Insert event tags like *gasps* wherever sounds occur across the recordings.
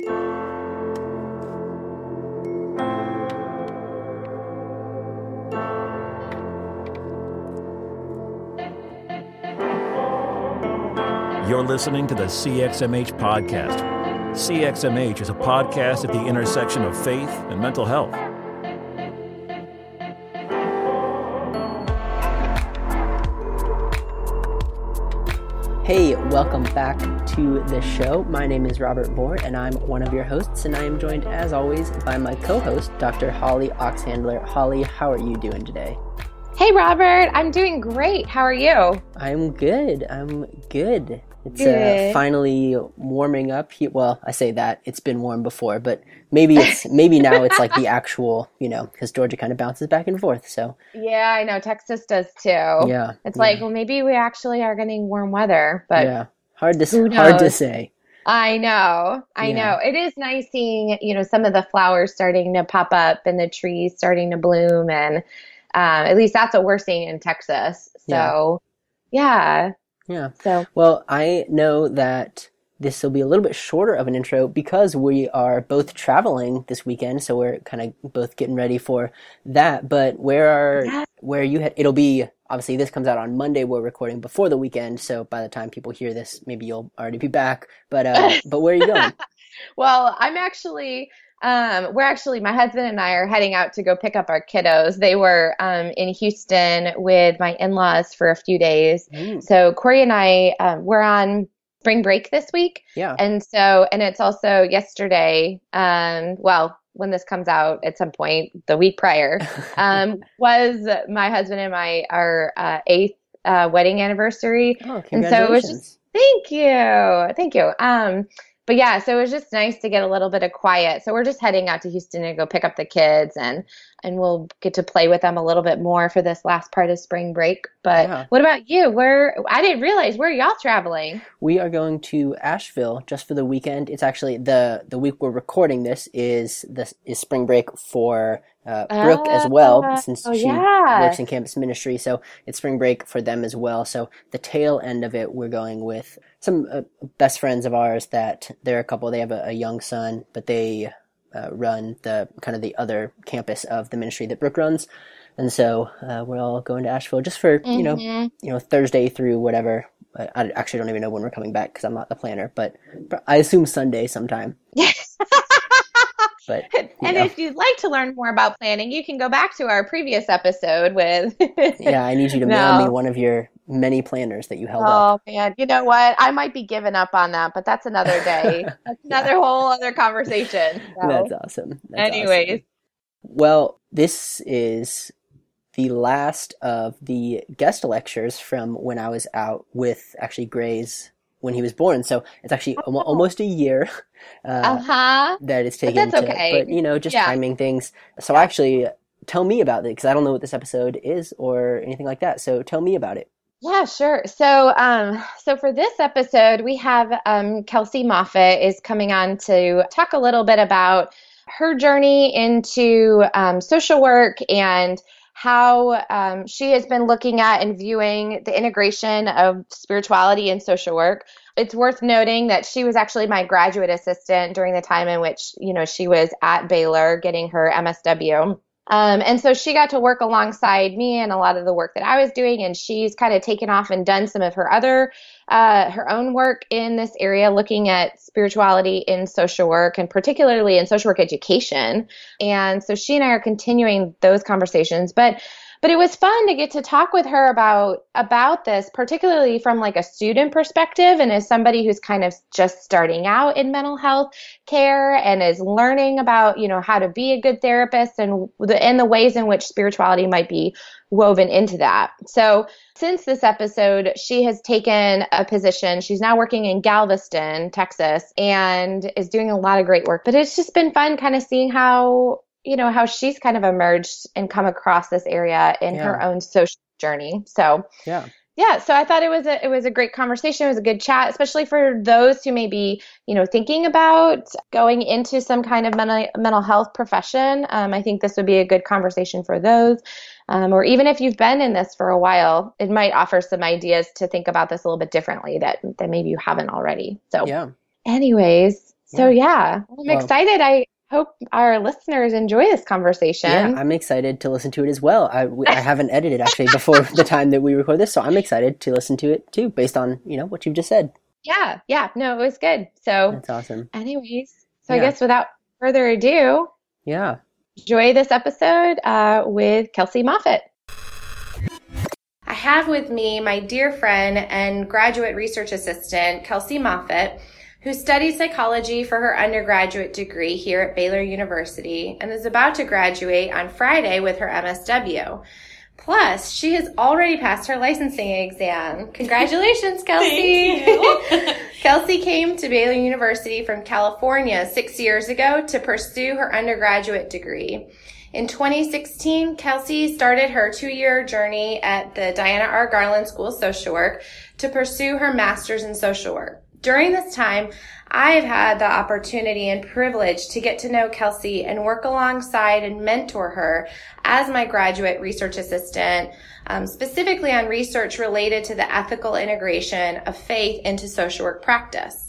You're listening to the CXMH podcast. CXMH is a podcast at the intersection of faith and mental health. Hey, welcome back to the show. My name is Robert Vore, and I'm one of your hosts, and I am joined, as always, by my co host, Dr. Holly Oxhandler. Holly, how are you doing today? Hey, Robert. I'm doing great. How are you? I'm good. I'm good. It's uh, finally warming up. Here. Well, I say that it's been warm before, but maybe it's *laughs* maybe now it's like the actual, you know, because Georgia kind of bounces back and forth. So yeah, I know Texas does too. Yeah, it's yeah. like well, maybe we actually are getting warm weather, but yeah, hard to hard to say. I know, I yeah. know. It is nice seeing you know some of the flowers starting to pop up and the trees starting to bloom, and um, at least that's what we're seeing in Texas. So yeah. Yeah. So, well, I know that this will be a little bit shorter of an intro because we are both traveling this weekend, so we're kind of both getting ready for that. But where are yeah. where you had? It'll be obviously this comes out on Monday. We're recording before the weekend, so by the time people hear this, maybe you'll already be back. But uh, *laughs* but where are you going? well, I'm actually um, we're actually, my husband and I are heading out to go pick up our kiddos. They were um, in Houston with my in laws for a few days. Mm. So Corey and I, um, we're on spring break this week. Yeah. And so, and it's also yesterday, um, well, when this comes out at some point the week prior, *laughs* um, was my husband and my, our uh, eighth uh, wedding anniversary. Oh, congratulations. And so it was just, thank you. Thank you. Um, but yeah, so it was just nice to get a little bit of quiet. So we're just heading out to Houston to go pick up the kids and and we'll get to play with them a little bit more for this last part of spring break. But yeah. what about you? Where I didn't realize where y'all traveling? We are going to Asheville just for the weekend. It's actually the the week we're recording this is this is spring break for uh, Brooke as well, uh, since oh, she yeah. works in campus ministry. So it's spring break for them as well. So the tail end of it, we're going with some uh, best friends of ours that they're a couple. They have a, a young son, but they uh, run the kind of the other campus of the ministry that Brooke runs. And so uh, we're all going to Asheville just for mm-hmm. you know you know Thursday through whatever. I, I actually don't even know when we're coming back because I'm not the planner, but, I assume Sunday sometime. Yes. *laughs* But and know. if you'd like to learn more about planning, you can go back to our previous episode with. yeah, I need you to *laughs* mail me one of your many planners that you held oh, up. Oh man, you know what? I might be giving up on that, but that's another day. *laughs* That's another whole other conversation. So. That's awesome. That's Anyways, awesome. well, this is the last of the guest lectures from when I was out with actually Gray's when he was born. So it's actually oh. almost a year uh, uh-huh. that it's taken. But that's to, okay. But you know, just yeah. timing things. So yeah. actually, tell me about it because I don't know what this episode is or anything like that. So tell me about it. Yeah, sure. So, um, so for this episode, we have um, Kelsey Moffitt is coming on to talk a little bit about her journey into um, social work and how um, she has been looking at and viewing the integration of spirituality and social work. It's worth noting that she was actually my graduate assistant during the time in which you know she was at Baylor getting her MSW. Um, and so she got to work alongside me and a lot of the work that I was doing, and she's kind of taken off and done some of her other, uh, her own work in this area, looking at spirituality in social work and particularly in social work education. And so she and I are continuing those conversations. But but it was fun to get to talk with her about about this particularly from like a student perspective and as somebody who's kind of just starting out in mental health care and is learning about you know how to be a good therapist and the and the ways in which spirituality might be woven into that. So since this episode she has taken a position. She's now working in galveston texas and is doing a lot of great work. But it's just been fun kind of seeing how you know, how she's kind of emerged and come across this area in Yeah. her own social journey. So, Yeah. yeah, so I thought it was a it was a great conversation. It was a good chat, especially for those who may be, you know, thinking about going into some kind of mental mental health profession. Um, I think this would be a good conversation for those. Um, or even if you've been in this for a while, it might offer some ideas to think about this a little bit differently that that maybe you haven't already. So, Yeah. anyways, So yeah, I'm well, excited. I hope our listeners enjoy this conversation. Yeah, I'm excited to listen to it as well. I, I haven't edited actually before the *laughs* time that we record this, so I'm excited to listen to it too, based on you know what you've just said. Yeah, yeah, no, it was good. So that's awesome. Anyways, so yeah. I guess without further ado, yeah, enjoy this episode uh, with Kelsey Moffitt. I have with me my dear friend and graduate research assistant, Kelsey Moffitt who studied psychology for her undergraduate degree here at Baylor University and is about to graduate on Friday with her MSW. Plus, she has already passed her licensing exam. Congratulations, *laughs* Kelsey. *laughs* Kelsey came to Baylor University from California six years ago to pursue her undergraduate degree. In 2016, Kelsey started her two-year journey at the Diana R. Garland School of Social Work to pursue her master's in social work. During this time, I've had the opportunity and privilege to get to know Kelsey and work alongside and mentor her as my graduate research assistant, um, specifically on research related to the ethical integration of faith into social work practice.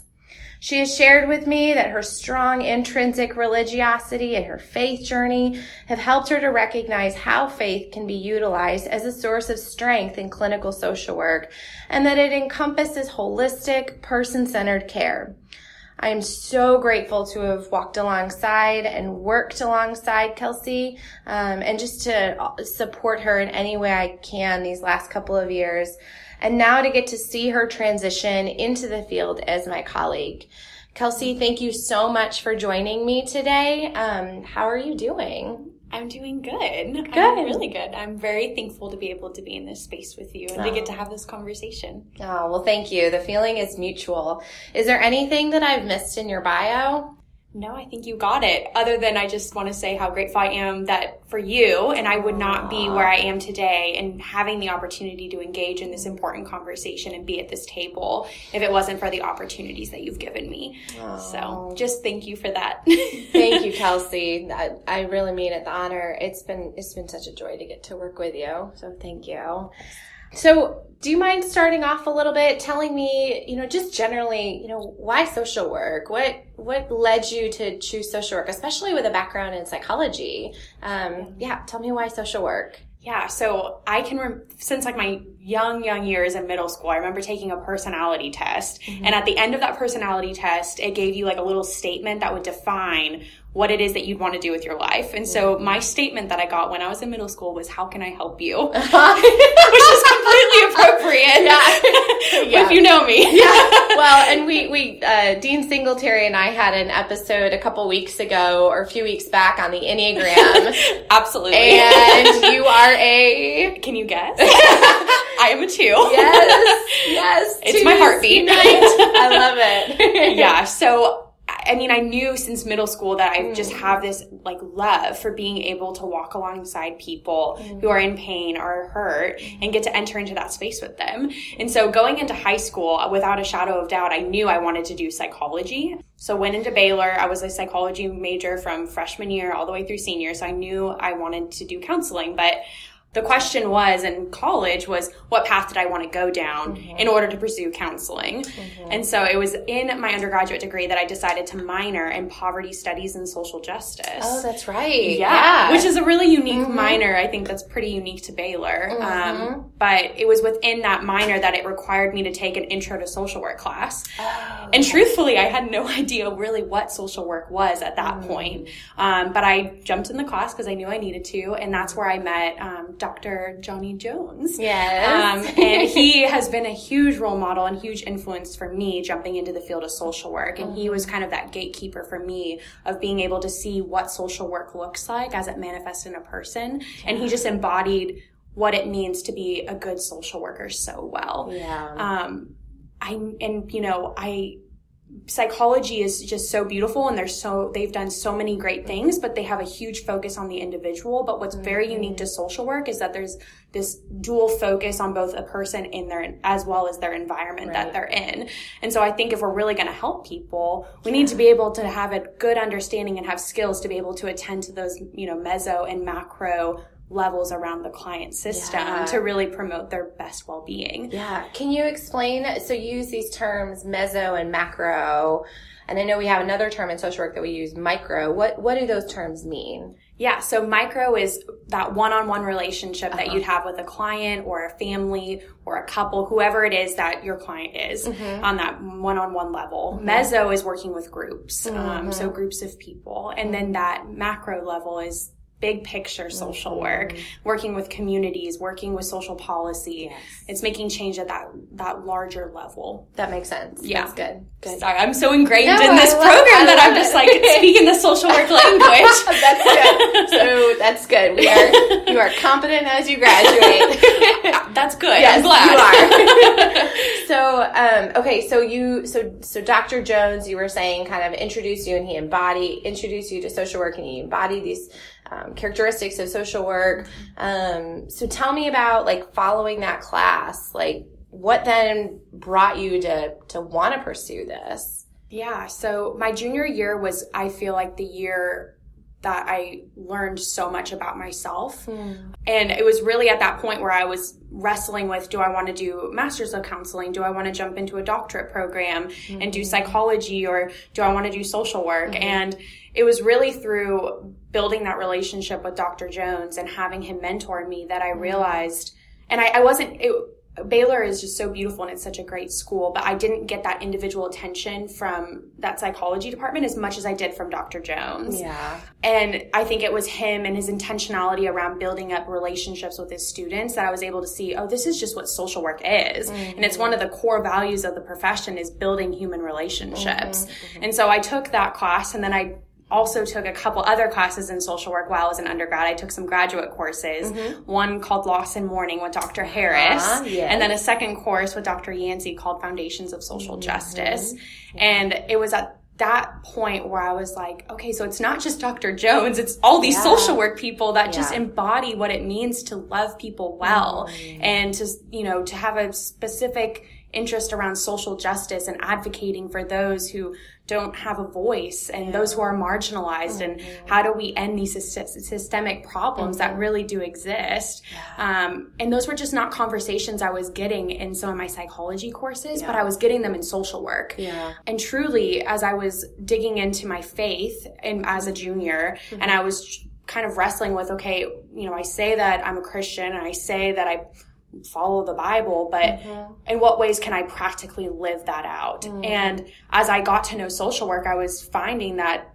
She has shared with me that her strong intrinsic religiosity and her faith journey have helped her to recognize how faith can be utilized as a source of strength in clinical social work and that it encompasses holistic, person-centered care. I am so grateful to have walked alongside and worked alongside Kelsey, um, and just to support her in any way I can these last couple of years and now to get to see her transition into the field as my colleague. Kelsey, thank you so much for joining me today. Um, how are you doing? I'm doing good. Good. I'm really good. I'm very thankful to be able to be in this space with you and oh. to get oh. to have this conversation. Oh, well, thank you. The feeling is mutual. Is there anything that I've missed in your bio? No, I think you got it. Other than I just want to say how grateful I am that for you and I would not be where I am today and having the opportunity to engage in this important conversation and be at this table if it wasn't for the opportunities that you've given me. Aww. So just thank you for that. *laughs* thank you, Kelsey. I, I really mean it. The honor. It's been it's been such a joy to get to work with you. So thank you. So, do you mind starting off a little bit, telling me, you know, just generally, you know, why social work? What what led you to choose social work, especially with a background in psychology? Um, yeah, tell me why social work. Yeah, so I can, rem- since like my young, young years in middle school, I remember taking a personality test. Mm-hmm. And at the end of that personality test, it gave you like a little statement that would define what it is that you'd want to do with your life. And so my statement that I got when I was in middle school was, how can I help you? *laughs* *laughs* Which is completely appropriate. Yeah. *laughs* *laughs* yeah. if you know me. *laughs* yeah. *laughs* Well, and we, we, uh, Dean Singletary and I had an episode a couple weeks ago or a few weeks back on the Enneagram. Absolutely. And you are a, can you guess? I am a two. Yes. Yes. It's my heartbeat. I love it. yeah. So I mean, I knew since middle school that I mm. just have this like love for being able to walk alongside people mm. who are in pain or hurt mm. and get to enter into that space with them. And so going into high school, without a shadow of doubt, I knew I wanted to do psychology. So went into Baylor. I was a psychology major from freshman year all the way through senior. So I knew I wanted to do counseling, but the question was in college was what path did I want to go down mm-hmm. in order to pursue counseling? Mm-hmm. And so it was in my undergraduate degree that I decided to minor in poverty studies and social justice. Oh, that's right. Yeah. yeah. Which is a really unique mm-hmm. minor. I think that's pretty unique to Baylor. Um, mm-hmm. but it was within that minor that it required me to take an intro to social work class. Oh. And truthfully, I had no *laughs* idea really what social work was at that mm. point. Um, but I jumped in the class because I knew I needed to. And that's where I met um, Dr. Johnny Jones. Yes. Um, and he has been a huge role model and huge influence for me jumping into the field of social work. And he was kind of that gatekeeper for me of being able to see what social work looks like as it manifests in a person. And he just embodied what it means to be a good social worker so well. Yeah. Um, I, and you know, I, psychology is just so beautiful and they're so they've done so many great things but they have a huge focus on the individual but what's very mm-hmm. unique to social work is that there's this dual focus on both a person in their as well as their environment right. that they're in and so i think if we're really going to help people we need to be able to have a good understanding and have skills to be able to attend to those you know meso and macro levels around the client system Yeah. to really promote their best well-being. Yeah. Can you explain? So you use these terms meso and macro, and I know we have another term in social work that we use micro. What what do those terms mean? Yeah, so micro is that one-on-one relationship Uh-huh. that you'd have with a client or a family or a couple, whoever it is that your client is Mm-hmm. on that one-on-one level. Meso is working with groups, um, Mm-hmm. so groups of people. And then that macro level is big picture social work, working with communities, working with social policy. Mm-hmm. Yes. It's making change at that, that larger level. That makes sense. Yeah. That's good. Good. Sorry, I'm so ingrained No, in this love- program I that I'm love just it. like speaking the social work *laughs* language. that's good. So that's good. We are *laughs* you are competent as you graduate. *laughs* That's good. Yes, I'm glad. you are. so, um, okay, so you, so, so Dr. Jones, you were saying kind of introduced you and he embodied, introduced you to social work and he embodied these, um, characteristics of social work. Um, so tell me about like following that class, like what then brought you to, to want to pursue this? Yeah. So my junior year was, I feel like the year that I learned so much about myself. Hmm. And it was really at that point where I was wrestling with, do I want to do masters of counseling? Do I want to jump into a doctorate program and do hmm. psychology or do I want to do social work? Hmm. And it was really through building that relationship with Dr. Jones and having him mentor me that I realized, and I, I wasn't, it, Baylor is just so beautiful and it's such a great school, but I didn't get that individual attention from that psychology department as much as I did from Dr. Jones. Yeah. And I think it was him and his intentionality around building up relationships with his students that I was able to see, oh, this is just what social work is. And it's one of the core values of the profession is building human relationships. Mm-hmm. Mm-hmm. And so I took that class and then I also took a couple other classes in social work while I was an undergrad. I took some graduate courses, mm-hmm. one called Loss and Mourning with Dr. Harris, Ah, yes. and then a second course with Dr. Yancey called Foundations of Social mm-hmm. Justice. And it was at that point where I was like, okay, so it's not just Dr. Jones, it's all these Yeah. social work people that just embody what it means to love people well mm-hmm. and to, you know, to have a specific interest around social justice and advocating for those who don't have a voice and those who are marginalized and mm-hmm. how do we end these systemic problems that mm-hmm. really do exist. Um, and those were just not conversations i was getting in some of my psychology courses but i was getting them in social work. Yeah. and truly, as I was digging into my faith and as a junior, and mm-hmm. I was kind of wrestling with, okay, you know, I say that I'm a Christian and I say that I follow the Bible, but mm-hmm. in what ways can I practically live that out? Mm. And as I got to know social work, I was finding that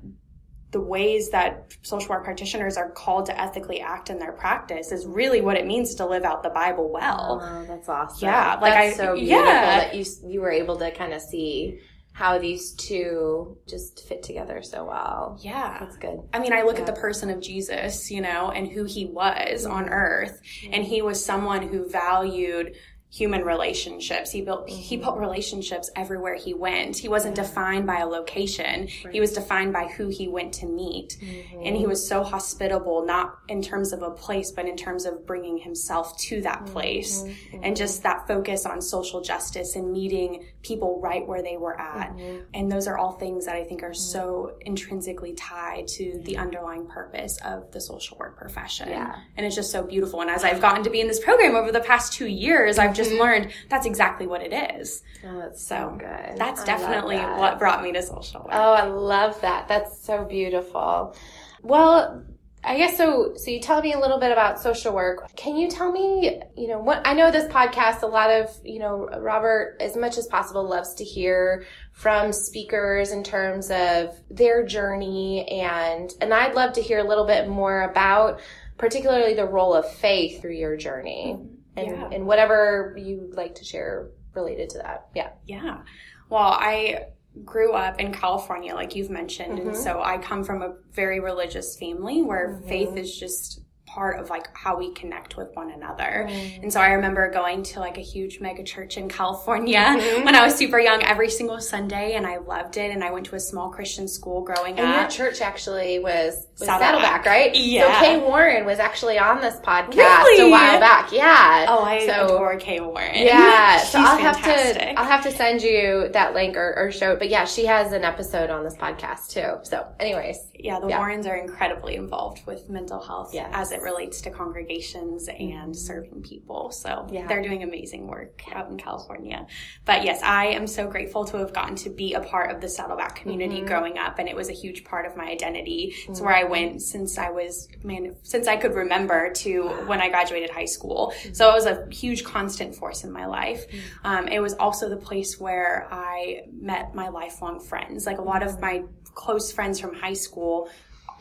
the ways that social work practitioners are called to ethically act in their practice is really what it means to live out the Bible well. Oh, that's awesome. Yeah, like that's I- so beautiful yeah. that you you were able to kind of see how these two just fit together so well. Yeah. That's good. I mean, I look at the person of Jesus, you know, and who he was on mm-hmm. earth. And he was someone who valued human relationships. He built, he mm-hmm. built relationships everywhere he went. He wasn't defined by a location. He was defined by who he went to meet. Mm-hmm. And he was so hospitable, not in terms of a place, but in terms of bringing himself to that mm-hmm. place. And just that focus on social justice and meeting people right where they were at. And those are all things that I think are so intrinsically tied to the underlying purpose of the social work profession. Yeah. And it's just so beautiful. And as I've gotten to be in this program over the past two years, I've just Mm-hmm. learned that's exactly what it is. Oh, that's So so good. that's I definitely that. what brought me to social work. Oh, I love that. That's so beautiful. Well, I guess so. So you tell me a little bit about social work. Can you tell me, you know, what I know this podcast, a lot of, you know, Robert, as much as possible, loves to hear from speakers in terms of their journey and, and I'd love to hear a little bit more about particularly the role of faith through your journey mm-hmm. And, Yeah. and whatever you'd like to share related to that. Yeah. Yeah. Well, I grew up in California, like you've mentioned. And mm-hmm. so I come from a very religious family where mm-hmm. faith is just part of like how we connect with one another. Mm. And so I remember going to like a huge mega church in California mm-hmm. *laughs* when I was super young every single Sunday and I loved it. And I went to a small Christian school growing up. And your church actually was, was Saddleback. Saddleback, right? Yeah. So Kay Warren was actually on this podcast Really? a while back. Yeah. Oh, I so, adore Kay Warren. Yeah. *laughs* She's so I'll fantastic. have to I'll have to send you that link or, or show it. But yeah, she has an episode on this podcast too. So anyways. yeah, the Yeah. Warrens are incredibly involved with mental health Yes. as it it relates to congregations and serving people. So Yeah. they're doing amazing work out in California. But yes, I am so grateful to have gotten to be a part of the Saddleback community Mm-hmm. growing up, and it was a huge part of my identity. It's where I went since I was man since I could remember to when I graduated high school. Mm-hmm. So it was a huge constant force in my life. Um, it was also the place where I met my lifelong friends. Like a lot of my close friends from high school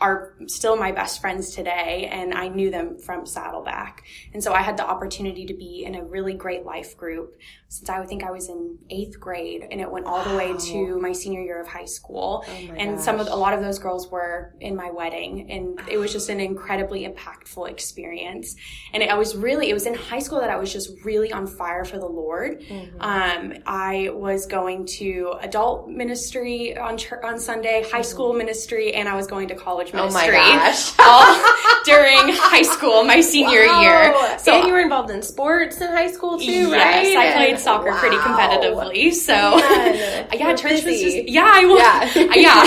are still my best friends today and I knew them from Saddleback. And so I had the opportunity to be in a really great life group since I would think I was in eighth grade and it went all the way to my senior year of high school. and some of a lot of those girls were in my wedding and it was just an incredibly impactful experience. And it, I was really, it was in high school that I was just really on fire for the Lord. Um, I was going to adult ministry on on Sunday, high school ministry, and I was going to college ministry. Oh my gosh. *laughs* all *laughs* during high school, my senior year. Oh, So and you were involved in sports in high school too, right? Yes, I played soccer pretty competitively. So Man, *laughs* yeah, church was just yeah, I was Yeah. *laughs* Uh, yeah.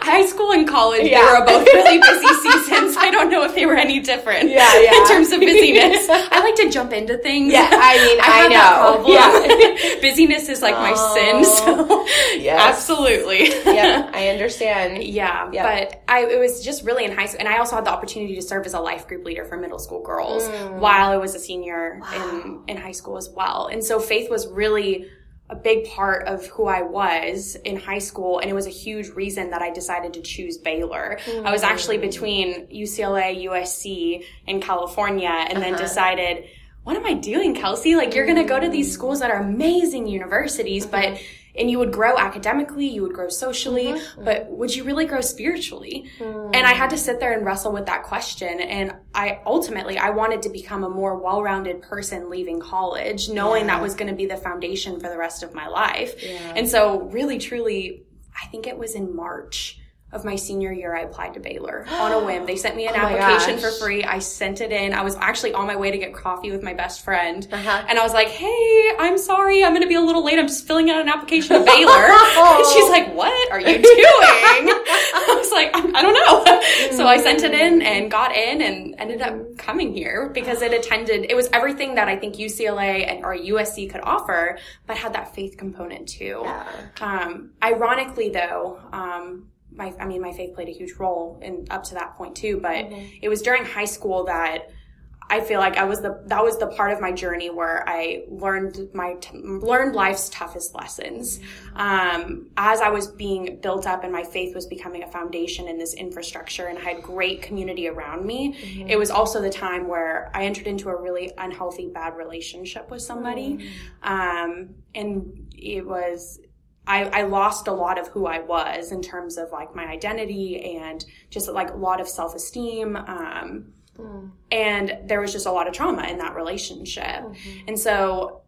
High school and college Yeah. they were both really busy seasons. I don't know if they were any different. Yeah, yeah. In terms of busyness, I like to jump into things. Yeah, I mean, I that know. Yeah. busyness is like my sin. Oh, so Yes. absolutely. yeah, I understand. Yeah, Yeah. but I it was just really in high school, and I also had the opportunity to serve as a life group leader for middle school girls Mm. while I was a senior in in high school as well. And so faith was really a big part of who I was in high school, and it was a huge reason that I decided to choose Baylor. I was actually Mm. between UCLA, USC, and California, and Uh-huh. then decided. What am I doing, Kelsey? Like, you're gonna go to these schools that are amazing universities, but Mm-hmm. and you would grow academically, you would grow socially, but would you really grow spiritually? Mm. And I had to sit there and wrestle with that question. And I ultimately, I wanted to become a more well-rounded person leaving college, knowing that was going to be the foundation for the rest of my life. And so really, truly, I think it was in March of my senior year, I applied to Baylor *gasps* on a whim. They sent me an Oh application for free. I sent it in. I was actually on my way to get coffee with my best friend. Uh-huh. And I was like, hey, I'm sorry. I'm going to be a little late. I'm just filling out an application to Baylor. *laughs* and she's like, what are you doing? *laughs* I was like, I I don't know. so I sent it in and got in and ended up coming here because it attended, it was everything that I think UCLA and or USC could offer, but had that faith component too. Um, ironically though, um, my, I mean, my faith played a huge role in up to that point too, but it was during high school that I feel like I was the that was the part of my journey where I learned my t- learned life's toughest lessons. Um, as I was being built up and my faith was becoming a foundation in this infrastructure, and I had great community around me. It was also the time where I entered into a really unhealthy, bad relationship with somebody, um, and it was I, I lost a lot of who I was in terms of like my identity and just like a lot of self esteem. Um, and there was just a lot of trauma in that relationship. And so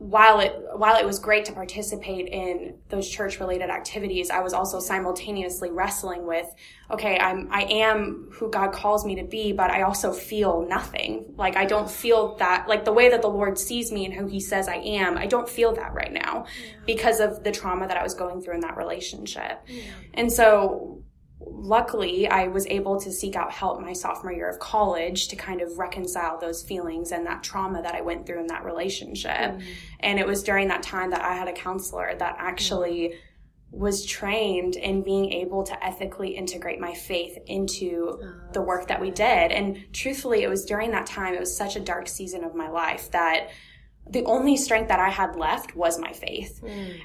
while it while it was great to participate in those church related activities, I was also simultaneously wrestling with, okay, I'm I am who God calls me to be, but I also feel nothing. Like I don't feel that like the way that the Lord sees me and who he says I am, I don't feel that right now because of the trauma that I was going through in that relationship. And so luckily I was able to seek out help my sophomore year of college to kind of reconcile those feelings and that trauma that I went through in that relationship. Mm-hmm. And it was during that time that I had a counselor that actually mm-hmm. was trained in being able to ethically integrate my faith into oh, the work that we did. And truthfully, it was during that time, it was such a dark season of my life that the only strength that I had left was my faith.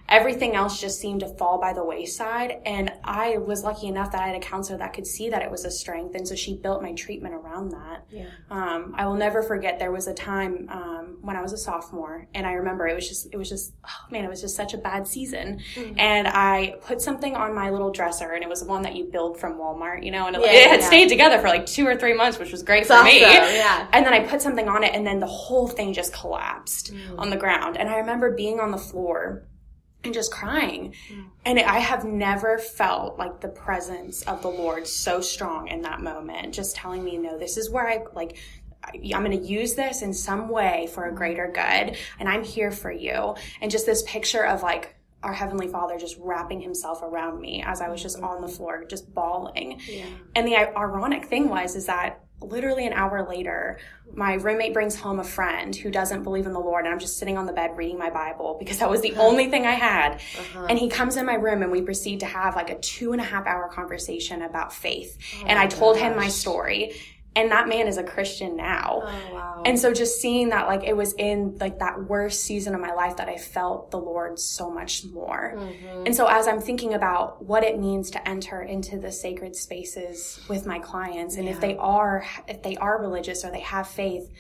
Everything else just seemed to fall by the wayside. And I was lucky enough that I had a counselor that could see that it was a strength. And so she built my treatment around that. Um, I will never forget there was a time um, when I was a sophomore and I remember it was just, it was just, oh man, it was just such a bad season. And I put something on my little dresser and it was one that you build from Walmart, you know, and it, Yeah, it had yeah. stayed together for like two or three months, which was great for awesome, me. yeah. And then I put something on it and then the whole thing just collapsed Mm. on the ground. And I remember being on the floor and just crying. Mm. And I have never felt like the presence of the Lord so strong in that moment, just telling me, no, this is where I like, I'm going to use this in some way for a mm. greater good. And I'm here for you. And just this picture of like, our Heavenly Father just wrapping Himself around me as I was mm. just on the floor, just bawling. And the ironic thing was, is that literally an hour later, my roommate brings home a friend who doesn't believe in the Lord, and I'm just sitting on the bed reading my Bible because that was the uh-huh. only thing I had. Uh-huh. And he comes in my room, and we proceed to have like a two and a half hour conversation about faith. Oh and I told him my story. And that man is a Christian now. Oh, wow. And so just seeing that, like, it was in like that worst season of my life that I felt the Lord so much more. Mm-hmm. And so as I'm thinking about what it means to enter into the sacred spaces with my clients, and if they are, if they are religious or they have faith,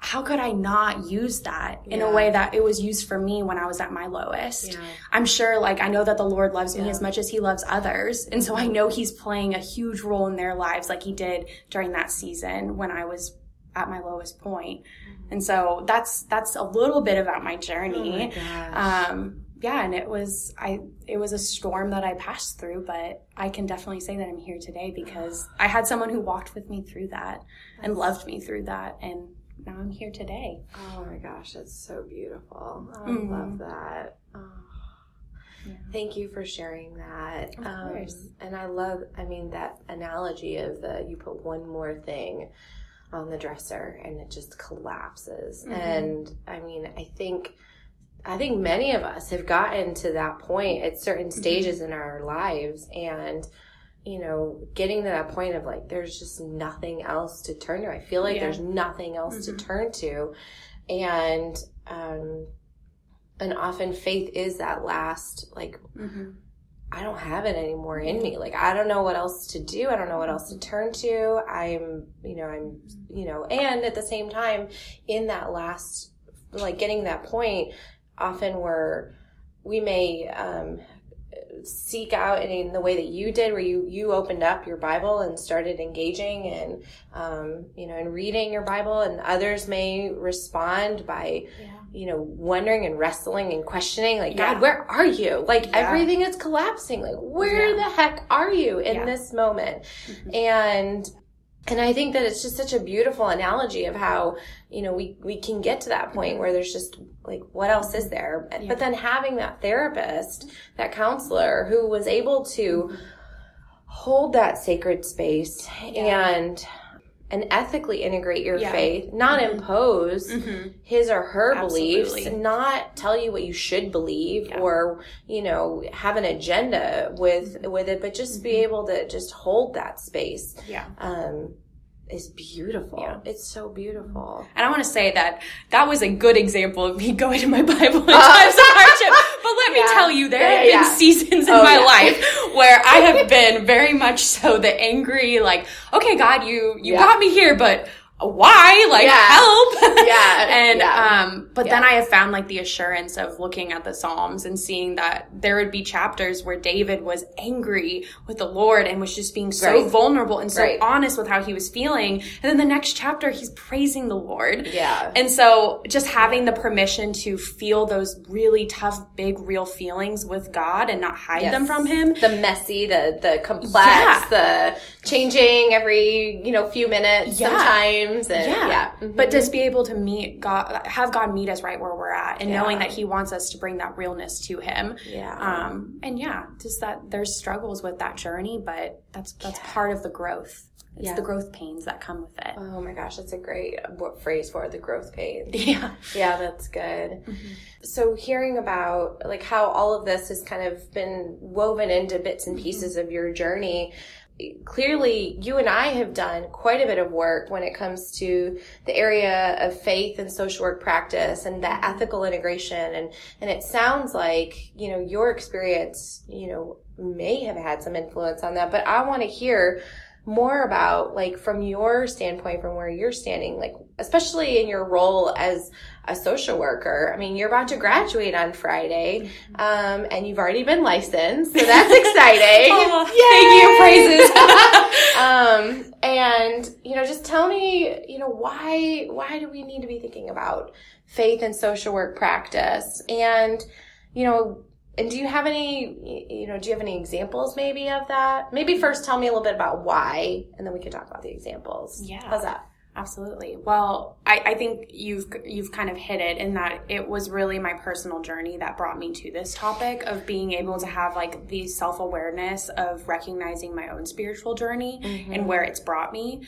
how could I not use that in a Mm-hmm. Way that it was used for me when I was at my lowest? Yeah. I'm sure, like, I know that the Lord loves me as much as He loves others. And so I know He's playing a huge role in their lives, like He did during that season when I was at my lowest point. And so that's, that's a little bit about my journey. Oh my um, yeah, and it was, I, it was a storm that I passed through, but I can definitely say that I'm here today because *sighs* I had someone who walked with me through that and loved me through that. And now I'm here today. Oh my gosh, that's so beautiful. I Mhm. love that. Oh. Thank you for sharing that. Um, course. And I love, I mean, that analogy of the you put one more thing on the dresser and it just collapses. Mm-hmm. And I mean, I think. I think many of us have gotten to that point at certain Mm-hmm. stages in our lives and you know, getting to that point of like, there's just nothing else to turn to. I feel like Yeah. there's nothing else to turn to. And, um, and often faith is that last, like, Mm-hmm. I don't have it anymore in me. Like, I don't know what else to do. I don't know what else to turn to. I'm, you know, I'm, you know, and at the same time, in that last, like getting that point, often we're, we may, um, seek out in the way that you did where you you opened up your bible and started engaging and um, you know and reading your bible and others may respond by you know wondering and wrestling and questioning like Yeah. god where are you like Yeah. everything is collapsing like where Yeah. the heck are you in Yeah. this moment and and I think that it's just such a beautiful analogy of how, you know, we, we can get to that point where there's just like, what else is there? But then having that therapist, that counselor who was able to hold that sacred space and, and ethically integrate your Yeah. faith, not mm-hmm. impose mm-hmm. his or her beliefs, not tell you what you should believe Yeah. or, you know, have an agenda with, mm-hmm. with it, but just be able to just hold that space Yeah. um, is beautiful. Yeah. It's so beautiful. And I want to say that that was a good example of me *laughs* going to my Bible in *laughs* times of hardship. Me tell you, there have been seasons in Oh, my life where I have been very much so the angry, like, okay, God, you, you got me here, but why? Like, Yeah. help. *laughs* Yeah, *laughs* and, yeah. um, but then I have found like the assurance of looking at the Psalms and seeing that there would be chapters where David was angry with the Lord and was just being so Right. vulnerable and so Right. honest with how he was feeling. And then the next chapter, he's praising the Lord. Yeah. And so just having the permission to feel those really tough, big, real feelings with God and not hide Yes. them from him. The messy, the the complex, Yeah. the changing every you know few minutes Yeah. sometimes, and Yeah. yeah, Mhm. But just be able to meet God, have God meet us right where we're at and Yeah. knowing that he wants us to bring that realness to him. Yeah. Um, and yeah, just that there's struggles with that journey, but that's, that's part of the growth. It's Yeah. the growth pains that come with it. oh my gosh, that's a great phrase for it, the growth pains. *laughs* Yeah. Yeah, that's good. So hearing about like how all of this has kind of been woven into bits and pieces of your journey, clearly you and I have done quite a bit of work when it comes to the area of faith and social work practice and that ethical integration. And and it sounds like, you know, your experience, you know, may have had some influence on that, but I want to hear more about like from your standpoint from where you're standing like especially in your role as a social worker. I mean you're about to graduate on friday um, and you've already been licensed so *laughs* that's exciting. Oh, thank you, *laughs* *laughs* um, praises. and you know just tell me you know why why do we need to be thinking about faith and social work practice? And you know and do you have any you know do you have any examples maybe of that? Maybe first tell me a little bit about why and then we can talk about the examples. Yeah. how's that Absolutely. Well, I, I think you've you've kind of hit it in that it was really my personal journey that brought me to this topic of being able to have like the self awareness of recognizing my own spiritual journey and mm-hmm. where it's brought me.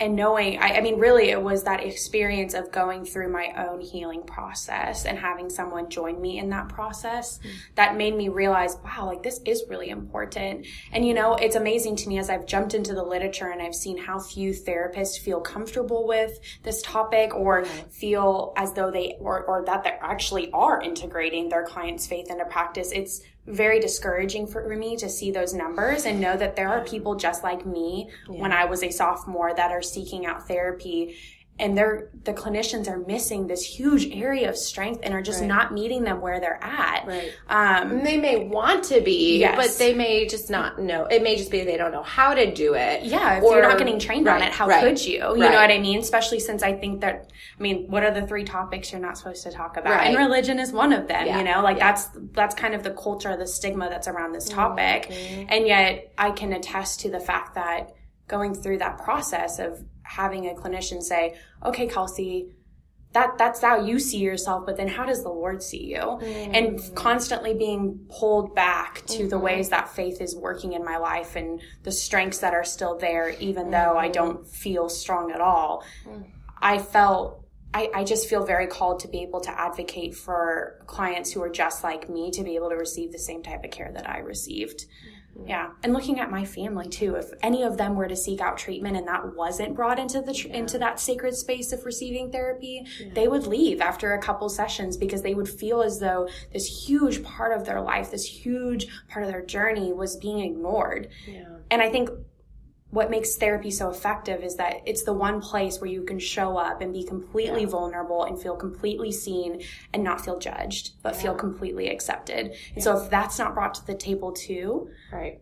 And knowing I, I, mean really it was that experience of going through my own healing process and having someone join me in that process mm-hmm. that made me realize wow like this is really important and you know it's amazing to me as i've jumped into the literature and i've seen how few therapists feel comfortable with this topic or mm-hmm. feel as though they or, or that they actually are integrating their clients faith into practice it's very discouraging for me to see those numbers and know that there are people just like me yeah. when I was a sophomore that are seeking out therapy and they're the clinicians are missing this huge area of strength and are just right. not meeting them where they're at. Right. Um, they may want to be, yes. but they may just not know. It may just be they don't know how to do it. Yeah. If or, you're not getting trained right, on it, how could you? You know what I mean? Especially since I think that, I mean, what are the three topics you're not supposed to talk about? And religion is one of them, yeah. you know, like yeah. that's, that's kind of the culture, the stigma that's around this topic. Mm-hmm. And yet I can attest to the fact that going through that process of having a clinician say, okay, Kelsey, that that's how you see yourself, but then how does the Lord see you? Mm-hmm. And constantly being pulled back to mm-hmm. the ways that faith is working in my life and the strengths that are still there, even mm-hmm. though I don't feel strong at all. Mm. I felt I, I, just feel very called to be able to advocate for clients who are just like me to be able to receive the same type of care that I received. Yeah, and looking at my family too, if any of them were to seek out treatment and that wasn't brought into the tr- yeah. into that sacred space of receiving therapy, yeah. they would leave after a couple sessions because they would feel as though this huge part of their life, this huge part of their journey was being ignored. Yeah. And I think what makes therapy so effective is that it's the one place where you can show up and be completely yeah. vulnerable and feel completely seen and not feel judged, but yeah. feel completely accepted. Yeah. And so if that's not brought to the table too, right.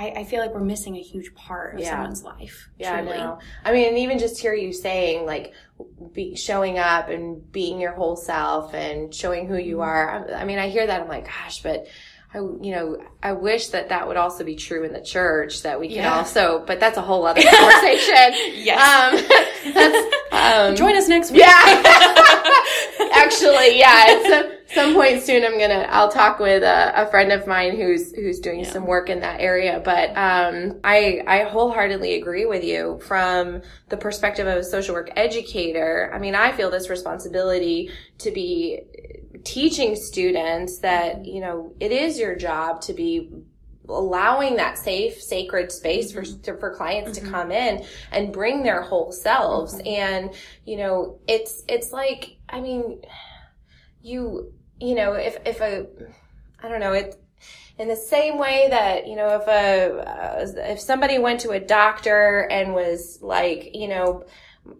I, I feel like we're missing a huge part of someone's life. Yeah, truly. I know. I mean, and even just hear you saying like, be showing up and being your whole self and showing who you mm-hmm. are. I mean, I hear that. I'm like, gosh, but I, you know, I wish that that would also be true in the church that we can yeah. also, but that's a whole other *laughs* conversation. yes. Um, *laughs* that's, *laughs* um, Join us next week. Yeah. Actually, yeah. At some, some point soon, I'm gonna, I'll talk with a, a friend of mine who's, who's doing yeah. some work in that area. But, um, I, I wholeheartedly agree with you from the perspective of a social work educator. I mean, I feel this responsibility to be teaching students that, you know, it is your job to be allowing that safe, sacred space for, mm-hmm. to, for clients mm-hmm. to come in and bring their whole selves. Mm-hmm. And, you know, it's, it's like, I mean, you, you know, if, if a, I don't know, it, in the same way that you know if a uh, if somebody went to a doctor and was like you know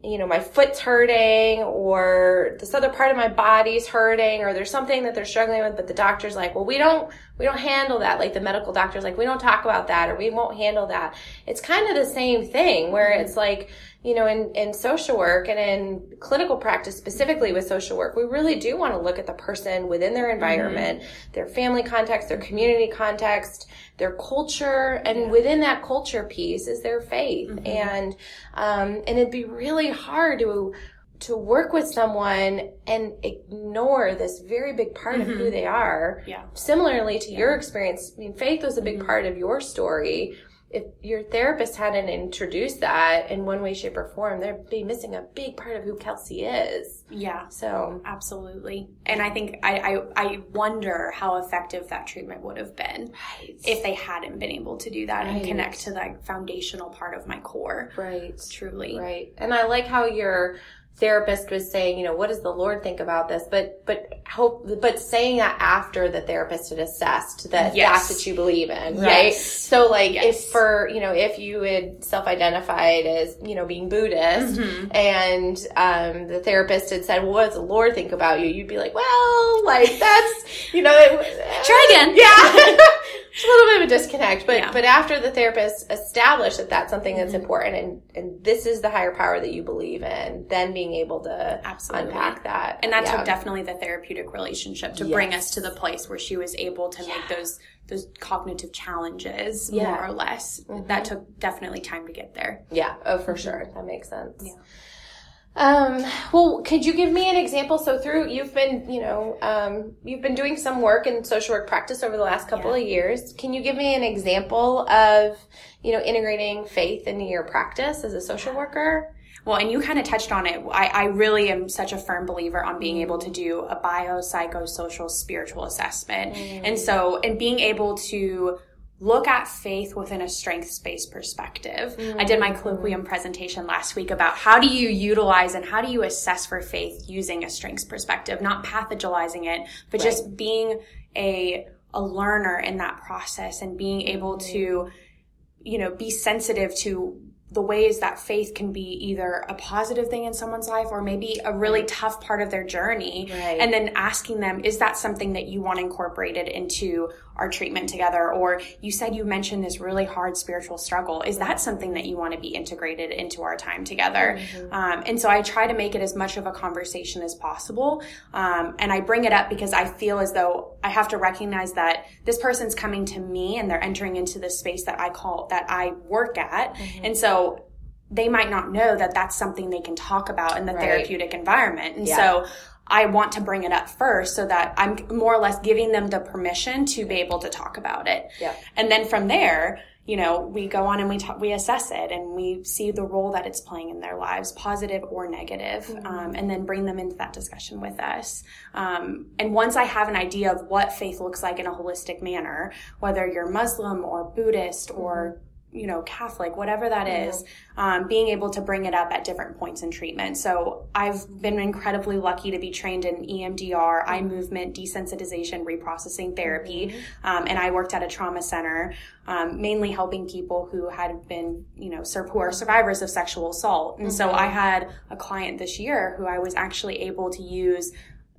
you know, my foot's hurting or this other part of my body's hurting or there's something that they're struggling with, but the doctor's like, well, we don't, we don't handle that. Like the medical doctor's like, we don't talk about that or we won't handle that. It's kind of the same thing where it's like, you know, in, in social work and in clinical practice, specifically with social work, we really do want to look at the person within their environment, mm-hmm. their family context, their community context, their culture, and yeah. within that culture piece is their faith. Mm-hmm. And, um, and it'd be really hard to, to work with someone and ignore this very big part mm-hmm. of who mm-hmm. they are. Yeah. Similarly to yeah. your experience, I mean, faith was a big mm-hmm. part of your story if your therapist hadn't introduced that in one way, shape, or form, they'd be missing a big part of who Kelsey is. Yeah. So absolutely. And I think I, I, I wonder how effective that treatment would have been right. if they hadn't been able to do that right. and connect to that foundational part of my core. Right. Truly. Right. And I like how you're therapist was saying, you know, what does the Lord think about this? But, but hope, but saying that after the therapist had assessed that yes. that's what you believe in, right? Yes. So like yes. if for, you know, if you had self-identified as, you know, being Buddhist mm-hmm. and, um, the therapist had said, well, what does the Lord think about you? You'd be like, well, like that's, you know, *laughs* try again. *laughs* Yeah. It's a little bit of a disconnect, but yeah. but after the therapist established that that's something that's mm-hmm. important and and this is the higher power that you believe in, then being able to Absolutely. unpack that. And that yeah. took definitely the therapeutic relationship to yes. bring us to the place where she was able to yeah. make those those cognitive challenges more or less. Mm-hmm. That took definitely time to get there. Yeah, oh for mm-hmm. sure. That makes sense. Yeah. Um, well, could you give me an example? So through, you've been, you know, um, you've been doing some work in social work practice over the last couple Yeah. of years. Can you give me an example of, you know, integrating faith into your practice as a social worker? Well, and you kind of touched on it. I, I really am such a firm believer on being able to do a biopsychosocial spiritual assessment. And so, and being able to look at faith within a strengths based perspective. I did my colloquium mm-hmm. presentation last week about how do you utilize and how do you assess for faith using a strengths perspective, not pathologizing it, but just being a, a learner in that process and being able mm-hmm. to, you know, be sensitive to the ways that faith can be either a positive thing in someone's life or maybe a really tough part of their journey. Right. And then asking them, is that something that you want incorporated into our treatment together? Or you said you mentioned this really hard spiritual struggle. Is that something that you want to be integrated into our time together? Um, and so I try to make it as much of a conversation as possible. Um, and I bring it up because I feel as though I have to recognize that this person's coming to me and they're entering into this space that I call, that I work at. And so they might not know that that's something they can talk about in the Right. therapeutic environment. And Yeah. so I want to bring it up first so that I'm more or less giving them the permission to be able to talk about it. Yeah. And then from there, you know, we go on and we talk, we assess it and we see the role that it's playing in their lives, positive or negative, um, and then bring them into that discussion with us. Um, and once I have an idea of what faith looks like in a holistic manner, whether you're Muslim or Buddhist or you know, Catholic, whatever that is, um, being able to bring it up at different points in treatment. So I've been incredibly lucky to be trained in EMDR, eye movement, desensitization, reprocessing therapy. Um, and I worked at a trauma center, um, mainly helping people who had been, you know, sur- who are survivors of sexual assault. And so I had a client this year who I was actually able to use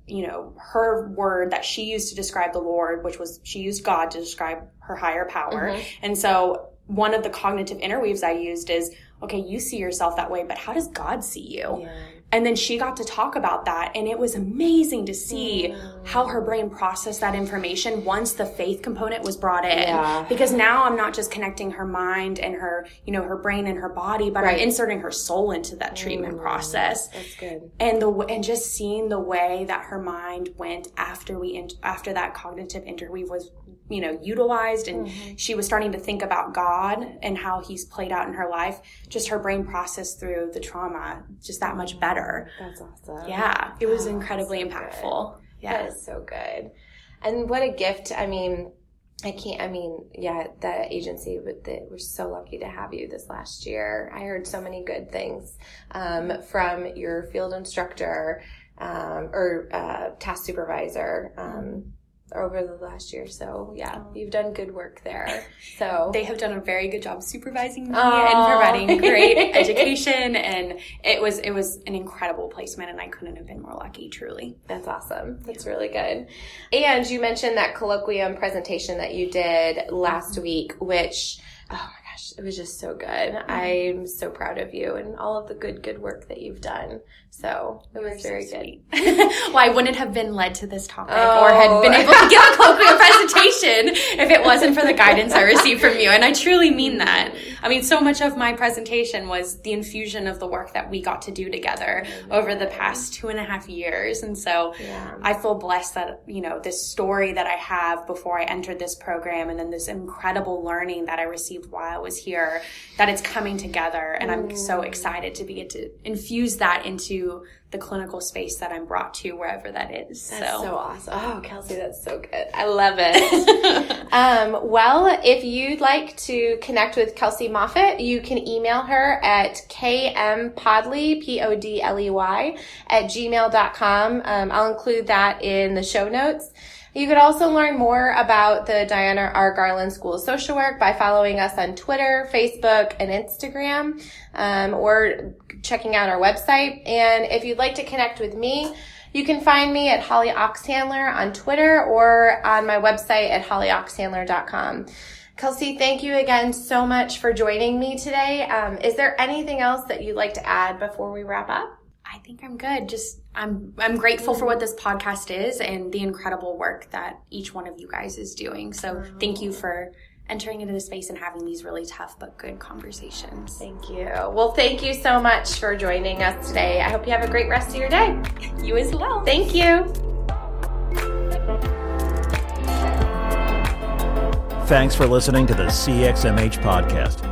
you know, her word that she used to describe the Lord, which was she used God to describe her higher power. And so one of the cognitive interweaves I used is, okay, you see yourself that way, but how does God see you? And then she got to talk about that and it was amazing to see how her brain processed that information once the faith component was brought in. Yeah. Because now I'm not just connecting her mind and her, you know, her brain and her body, but Right. I'm inserting her soul into that treatment mm. process That's good. and the and just seeing the way that her mind went after we after that cognitive interweave was you know utilized and she was starting to think about God and how he's played out in her life just her brain processed through the trauma just that much better That's awesome. yeah it was Oh, incredibly so impactful That yeah is so good. And what a gift. I mean, I can't, I mean, yeah, the agency, but the, we're so lucky to have you this last year. I heard so many good things um, from your field instructor um, or uh, task supervisor um, over the last year. So, yeah, oh. you've done good work there. *laughs* So, they have done a very good job supervising me and providing *laughs* great education and it was it was an incredible placement and I couldn't have been more lucky truly That's awesome. That's really good. And you mentioned that colloquium presentation that you did last mm-hmm. week, which, oh my gosh, it was just so good. Mm-hmm. I'm so proud of you and all of the good, good work that you've done. So it was very good. *laughs* well, I wouldn't have been led to this topic or had oh. been able to give a colloquial *laughs* presentation if it wasn't for the guidance I received from you. And I truly mean that. I mean, so much of my presentation was the infusion of the work that we got to do together over the past two and a half years. And so Yeah. I feel blessed that, you know, this story that I have before I entered this program and then this incredible learning that I received while I was here, that it's coming together. And I'm so mm. excited to be able to infuse that into the clinical space that I'm brought to wherever that is. That's so, so awesome. Oh, Kelsey, that's so good. I love it. *laughs* um, well, if you'd like to connect with Kelsey Moffitt, you can email her at kmpodley, P-O-D-L-E-Y, at gmail.com. Um, I'll include that in the show notes. You could also learn more about the Diana R. Garland School of Social Work by following us on Twitter, Facebook, and Instagram, um, or checking out our website. And if you'd like to connect with me, you can find me at Holly Oxhandler on Twitter or on my website at hollyoxhandler.com. Kelsey, thank you again so much for joining me today. Um, is there anything else that you'd like to add before we wrap up? I think I'm good. Just I'm I'm grateful for what this podcast is and the incredible work that each one of you guys is doing. So thank you for entering into the space and having these really tough but good conversations. Thank you. Well, thank you so much for joining us today. I hope you have a great rest of your day. *laughs* You as well. Thank you. Thanks for listening to the CXMH podcast.